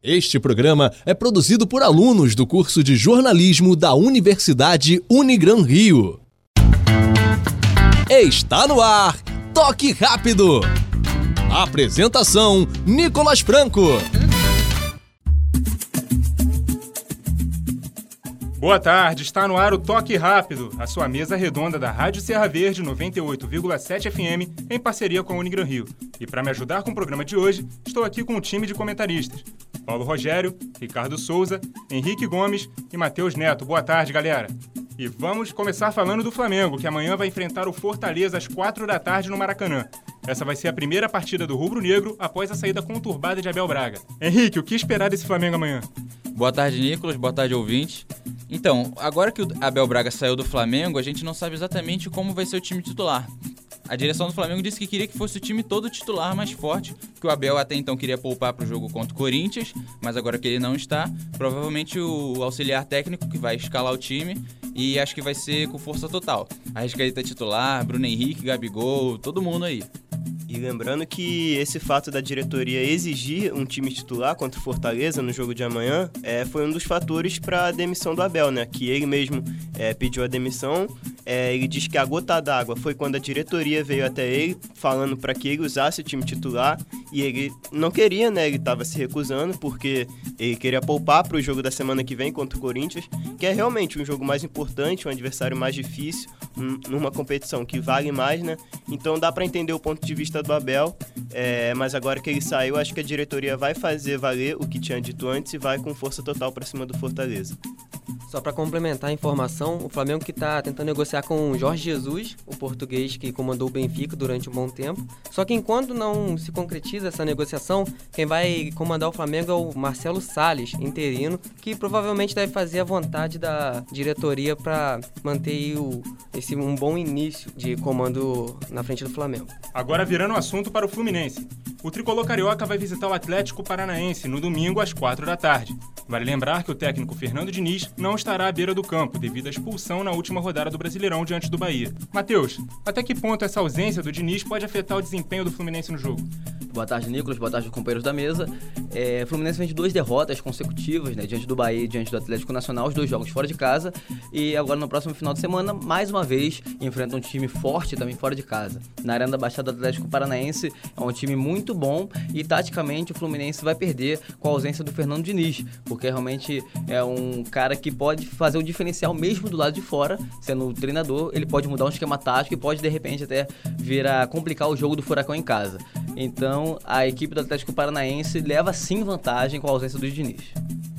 Este programa é produzido por alunos do curso de jornalismo da Universidade Unigran Rio. Está no ar, Toque Rápido. Apresentação: Nicolas Franco. Boa tarde, está no ar o Toque Rápido, a sua mesa redonda da Rádio Serra Verde 98,7 FM, em parceria com a Unigran Rio. E para me ajudar com o programa de hoje, estou aqui com um time de comentaristas. Paulo Rogério, Ricardo Souza, Henrique Gomes e Matheus Neto. Boa tarde, galera. E vamos começar falando do Flamengo, que amanhã vai enfrentar o Fortaleza às 4 da tarde no Maracanã. Essa vai ser a primeira partida do Rubro Negro após a saída conturbada de Abel Braga. Henrique, o que esperar desse Flamengo amanhã? Boa tarde, Nicolas. Boa tarde, ouvinte. Então, agora que o Abel Braga saiu do Flamengo, a gente não sabe exatamente como vai ser o time titular. A direção do Flamengo disse que queria que fosse o time todo titular mais forte, que o Abel até então queria poupar para o jogo contra o Corinthians, mas agora que ele não está, provavelmente o auxiliar técnico que vai escalar o time e acho que vai ser com força total. A Arrascaeta titular, Bruno Henrique, Gabigol, todo mundo aí. E lembrando que esse fato da diretoria exigir um time titular contra o Fortaleza no jogo de amanhã é, foi um dos fatores para a demissão do Abel, né? Que ele mesmo é, pediu a demissão. É, ele diz que a gota d'água foi quando a diretoria veio até ele falando para que ele usasse o time titular e ele não queria, né? Ele estava se recusando porque ele queria poupar para o jogo da semana que vem contra o Corinthians, que é realmente um jogo mais importante, um adversário mais difícil, um, numa competição que vale mais, né? Então dá para entender o ponto de vista do Abel, é, mas agora que ele saiu, acho que a diretoria vai fazer valer o que tinha dito antes e vai com força total para cima do Fortaleza. Só para complementar a informação, o Flamengo que está tentando negociar com o Jorge Jesus, o português que comandou o Benfica durante um bom tempo. Só que enquanto não se concretiza essa negociação, quem vai comandar o Flamengo é o Marcelo Salles, interino, que provavelmente deve fazer a vontade da diretoria para manter o, esse um bom início de comando na frente do Flamengo. Agora virando o assunto para o Fluminense. O tricolor carioca vai visitar o Atlético Paranaense no domingo às 4 da tarde. Vale lembrar que o técnico Fernando Diniz não estará à beira do campo devido à expulsão na última rodada do Brasileirão diante do Bahia. Matheus, até que ponto essa ausência do Diniz pode afetar o desempenho do Fluminense no jogo? Boa tarde, Nicolas. Boa tarde, companheiros da mesa. É, Fluminense vem de duas derrotas consecutivas, né? Diante do Bahia e diante do Atlético Nacional, os dois jogos fora de casa. E agora, no próximo final de semana, mais uma vez, enfrenta um time forte também fora de casa. Na Arena da Baixada Atlético Paranaense, é um time muito bom e, taticamente, o Fluminense vai perder com a ausência do Fernando Diniz, porque realmente é um cara que pode fazer o diferencial mesmo do lado de fora, sendo o treinador, ele pode mudar um esquema tático e pode, de repente, até vir a complicar o jogo do Furacão em casa. Então, a equipe do Atlético Paranaense leva sim vantagem com a ausência do Diniz.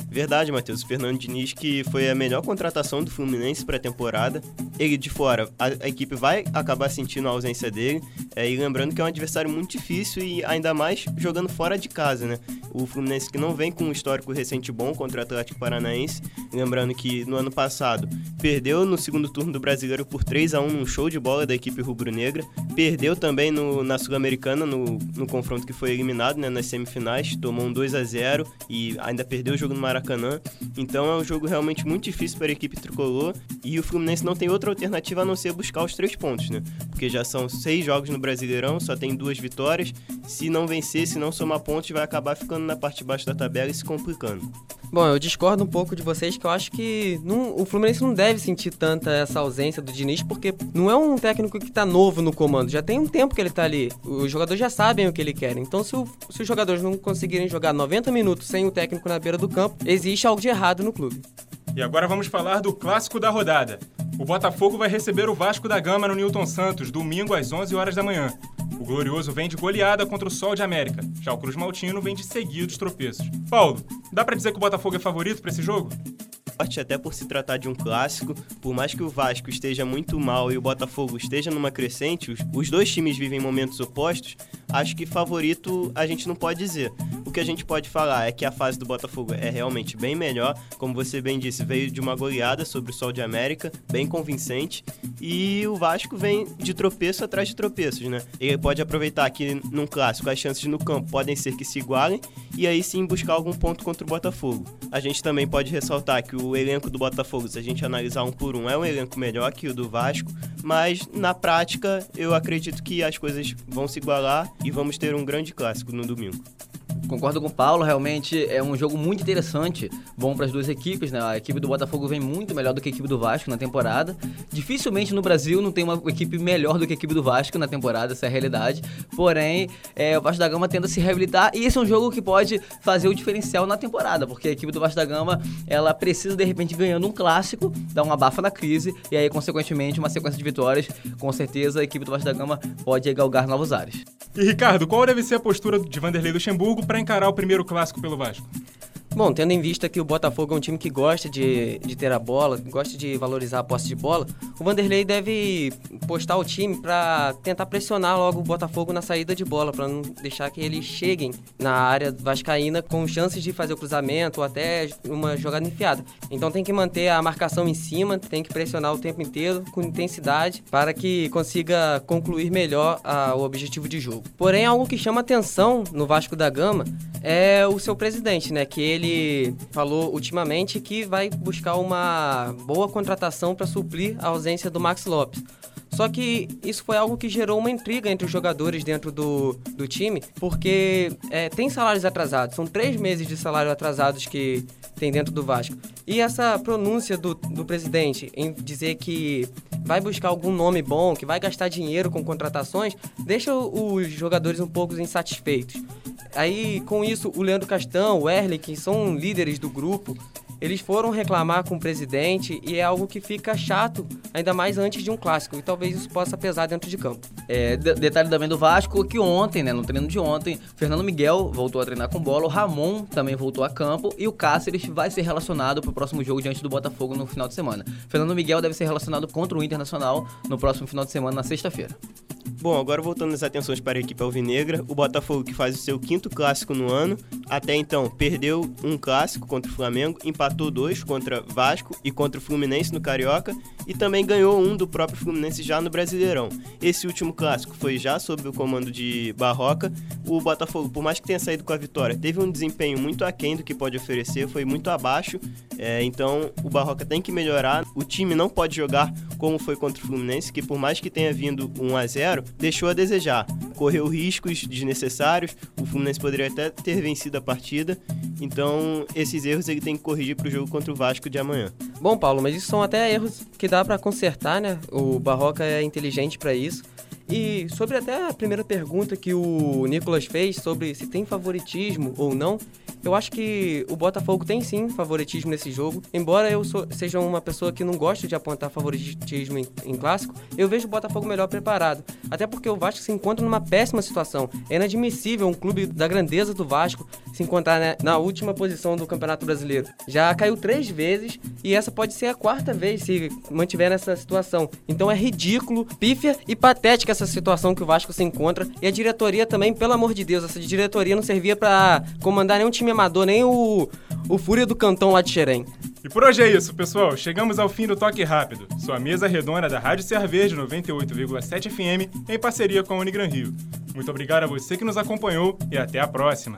Verdade, Matheus. Fernando Diniz, que foi a melhor contratação do Fluminense para a temporada. Ele de fora, a, a, equipe vai acabar sentindo a ausência dele. É, e lembrando que é um adversário muito difícil e ainda mais jogando fora de casa, né? O Fluminense que não vem com um histórico recente bom contra o Atlético Paranaense. Lembrando que no ano passado perdeu no segundo turno do Brasileiro por 3 a 1 num show de bola da equipe rubro-negra. Perdeu também no, na Sul-Americana, no, no confronto que foi eliminado né, nas semifinais. Tomou um 2 a 0 e ainda perdeu o jogo no Maracanã Maracanã. Então é um jogo realmente muito difícil para a equipe tricolor e o Fluminense não tem outra alternativa a não ser buscar os três pontos, né? Porque já são seis jogos no Brasileirão, só tem duas vitórias. Se não vencer, se não somar pontos, vai acabar ficando na parte de baixo da tabela e se complicando. Bom, eu discordo um pouco de vocês que eu acho que não, o Fluminense não deve sentir tanta essa ausência do Diniz, porque não é um técnico que está novo no comando, já tem um tempo que ele está ali. Os jogadores já sabem o que ele quer. Então, se, o, se os jogadores não conseguirem jogar 90 minutos sem o técnico na beira do campo, existe algo de errado no clube. E agora vamos falar do clássico da rodada. O Botafogo vai receber o Vasco da Gama no Newton Santos, domingo às 11 horas da manhã. O Glorioso vem de goleada contra o Sol de América. Já o Cruz Maltino vem de seguidos tropeços. Paulo, dá para dizer que o Botafogo é favorito para esse jogo? até por se tratar de um clássico, por mais que o Vasco esteja muito mal e o Botafogo esteja numa crescente, os, os dois times vivem momentos opostos, acho que favorito a gente não pode dizer. O que a gente pode falar é que a fase do Botafogo é realmente bem melhor, como você bem disse, veio de uma goleada sobre o Sol de América, bem convincente, e o Vasco vem de tropeço atrás de tropeços, né? Ele pode aproveitar que num clássico as chances no campo podem ser que se igualem e aí sim buscar algum ponto contra o Botafogo. A gente também pode ressaltar que o elenco do Botafogo, se a gente analisar um por um, é um elenco melhor que o do Vasco, mas na prática eu acredito que as coisas vão se igualar e vamos ter um grande clássico no domingo. Concordo com o Paulo, realmente é um jogo muito interessante, bom para as duas equipes, né? A equipe do Botafogo vem muito melhor do que a equipe do Vasco na temporada. Dificilmente no Brasil não tem uma equipe melhor do que a equipe do Vasco na temporada, essa é a realidade. Porém, é, o Vasco da Gama tenta se reabilitar e esse é um jogo que pode fazer o diferencial na temporada, porque a equipe do Vasco da Gama, ela precisa de repente ganhando um clássico, dar uma abafa na crise e aí consequentemente uma sequência de vitórias, com certeza a equipe do Vasco da Gama pode galgar novos ares. E Ricardo, qual deve ser a postura de Vanderlei Luxemburgo para encarar o primeiro clássico pelo Vasco? Bom, tendo em vista que o Botafogo é um time que gosta de, de ter a bola, gosta de valorizar a posse de bola, o Vanderlei deve postar o time para tentar pressionar logo o Botafogo na saída de bola, para não deixar que eles cheguem na área vascaína com chances de fazer o cruzamento ou até uma jogada enfiada. Então tem que manter a marcação em cima, tem que pressionar o tempo inteiro com intensidade para que consiga concluir melhor a, o objetivo de jogo. Porém, algo que chama atenção no Vasco da Gama é o seu presidente, né? Que ele falou ultimamente que vai buscar uma boa contratação para suprir a ausência do Max Lopes. Só que isso foi algo que gerou uma intriga entre os jogadores dentro do, do time, porque é, tem salários atrasados, são três meses de salário atrasados que tem dentro do Vasco. E essa pronúncia do, do presidente em dizer que vai buscar algum nome bom, que vai gastar dinheiro com contratações, deixa os jogadores um pouco insatisfeitos. Aí, com isso, o Leandro Castão, o Erle, que são líderes do grupo, eles foram reclamar com o presidente e é algo que fica chato, ainda mais antes de um clássico, e talvez isso possa pesar dentro de campo. É, detalhe também do Vasco, que ontem, né, no treino de ontem, Fernando Miguel voltou a treinar com bola, o Ramon também voltou a campo e o Cáceres vai ser relacionado para o próximo jogo diante do Botafogo no final de semana. Fernando Miguel deve ser relacionado contra o Internacional no próximo final de semana, na sexta-feira. Bom, agora voltando as atenções para a equipe alvinegra, o Botafogo que faz o seu quinto clássico no ano, até então perdeu um clássico contra o Flamengo, empatou dois contra Vasco e contra o Fluminense no Carioca e também ganhou um do próprio Fluminense já no Brasileirão. Esse último clássico foi já sob o comando de Barroca. O Botafogo, por mais que tenha saído com a vitória, teve um desempenho muito aquém do que pode oferecer, foi muito abaixo, é, então o Barroca tem que melhorar. O time não pode jogar como foi contra o Fluminense, que por mais que tenha vindo 1 a 0 deixou a desejar. Correu riscos desnecessários, o Fluminense poderia até ter vencido a partida, então esses erros ele tem que corrigir para o jogo contra o Vasco de amanhã. Bom, Paulo, mas isso são até erros que dá para consertar, né? O Barroca é inteligente para isso. E sobre até a primeira pergunta que o Nicolas fez sobre se tem favoritismo ou não, eu acho que o Botafogo tem sim favoritismo nesse jogo. Embora eu sou, seja uma pessoa que não gosta de apontar favoritismo em, em, clássico, eu vejo o Botafogo melhor preparado. Até porque o Vasco se encontra numa péssima situação. É inadmissível um clube da grandeza do Vasco se encontrar né, na última posição do Campeonato Brasileiro. Já caiu três vezes e essa pode ser a quarta vez se mantiver nessa situação. Então é ridículo, pífia e patética essa situação que o Vasco se encontra. E a diretoria também, pelo amor de Deus, essa diretoria não servia para comandar nenhum time amador, nem o, o Fúria do Cantão lá de Xerém. E por hoje é isso, pessoal. Chegamos ao fim do Toque Rápido, sua mesa redonda da Rádio Serra Verde 98,7 FM, em parceria com a Unigran Rio. Muito obrigado a você que nos acompanhou e até a próxima.